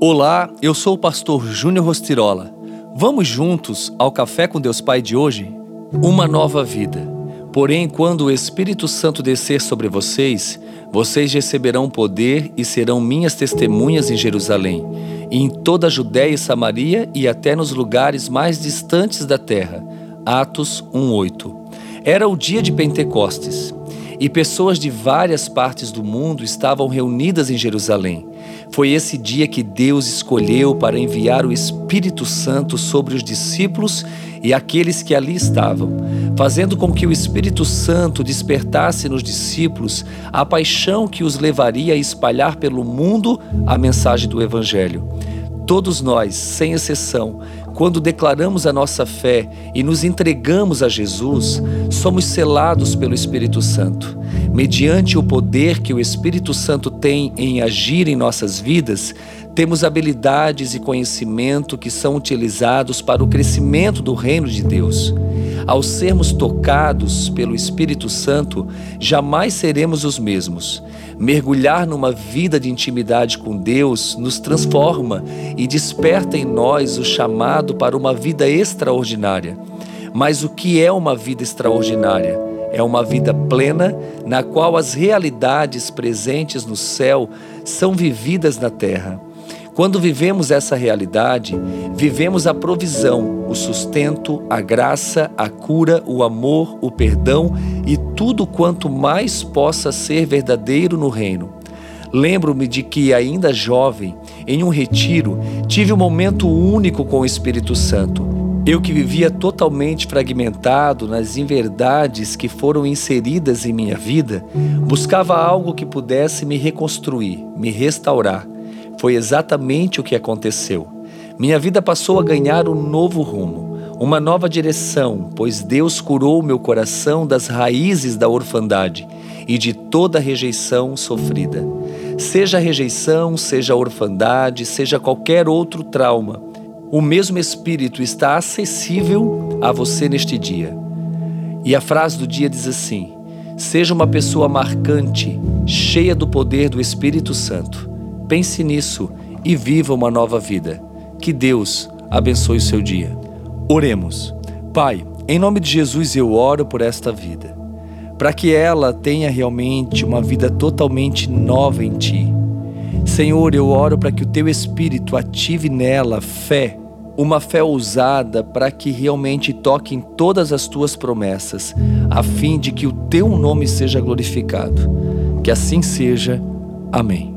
Olá, eu sou o pastor Júnior Rostirola. Vamos juntos ao Café com Deus Pai de hoje? Uma nova vida. Porém, quando o Espírito Santo descer sobre vocês, vocês receberão poder e serão minhas testemunhas em Jerusalém, e em toda a Judéia e Samaria e até nos lugares mais distantes da terra. Atos 1:8. Era o dia de Pentecostes e pessoas de várias partes do mundo estavam reunidas em Jerusalém. Foi esse dia que Deus escolheu para enviar o Espírito Santo sobre os discípulos e aqueles que ali estavam, fazendo com que o Espírito Santo despertasse nos discípulos a paixão que os levaria a espalhar pelo mundo a mensagem do Evangelho. Todos nós, sem exceção, quando declaramos a nossa fé e nos entregamos a Jesus, somos selados pelo Espírito Santo. Mediante o poder que o Espírito Santo tem em agir em nossas vidas, temos habilidades e conhecimento que são utilizados para o crescimento do reino de Deus. Ao sermos tocados pelo Espírito Santo, jamais seremos os mesmos. Mergulhar numa vida de intimidade com Deus nos transforma e desperta em nós o chamado para uma vida extraordinária. Mas o que é uma vida extraordinária? É uma vida plena na qual as realidades presentes no céu são vividas na terra. Quando vivemos essa realidade, vivemos a provisão, o sustento, a graça, a cura, o amor, o perdão e tudo quanto mais possa ser verdadeiro no reino. Lembro-me de que, ainda jovem, em um retiro, tive um momento único com o Espírito Santo. Eu que vivia totalmente fragmentado nas inverdades que foram inseridas em minha vida, buscava algo que pudesse me reconstruir, me restaurar foi exatamente o que aconteceu. Minha vida passou a ganhar um novo rumo, uma nova direção, pois Deus curou meu coração das raízes da orfandade e de toda rejeição sofrida. Seja rejeição, seja orfandade, seja qualquer outro trauma, o mesmo Espírito está acessível a você neste dia. E a frase do dia diz assim: Seja uma pessoa marcante, cheia do poder do Espírito Santo. Pense nisso e viva uma nova vida. Que Deus abençoe o seu dia. Oremos. Pai, em nome de Jesus eu oro por esta vida, para que ela tenha realmente uma vida totalmente nova em Ti. Senhor, eu oro para que o Teu Espírito ative nela fé, uma fé ousada para que realmente toque em todas as Tuas promessas, a fim de que o Teu nome seja glorificado. Que assim seja. Amém.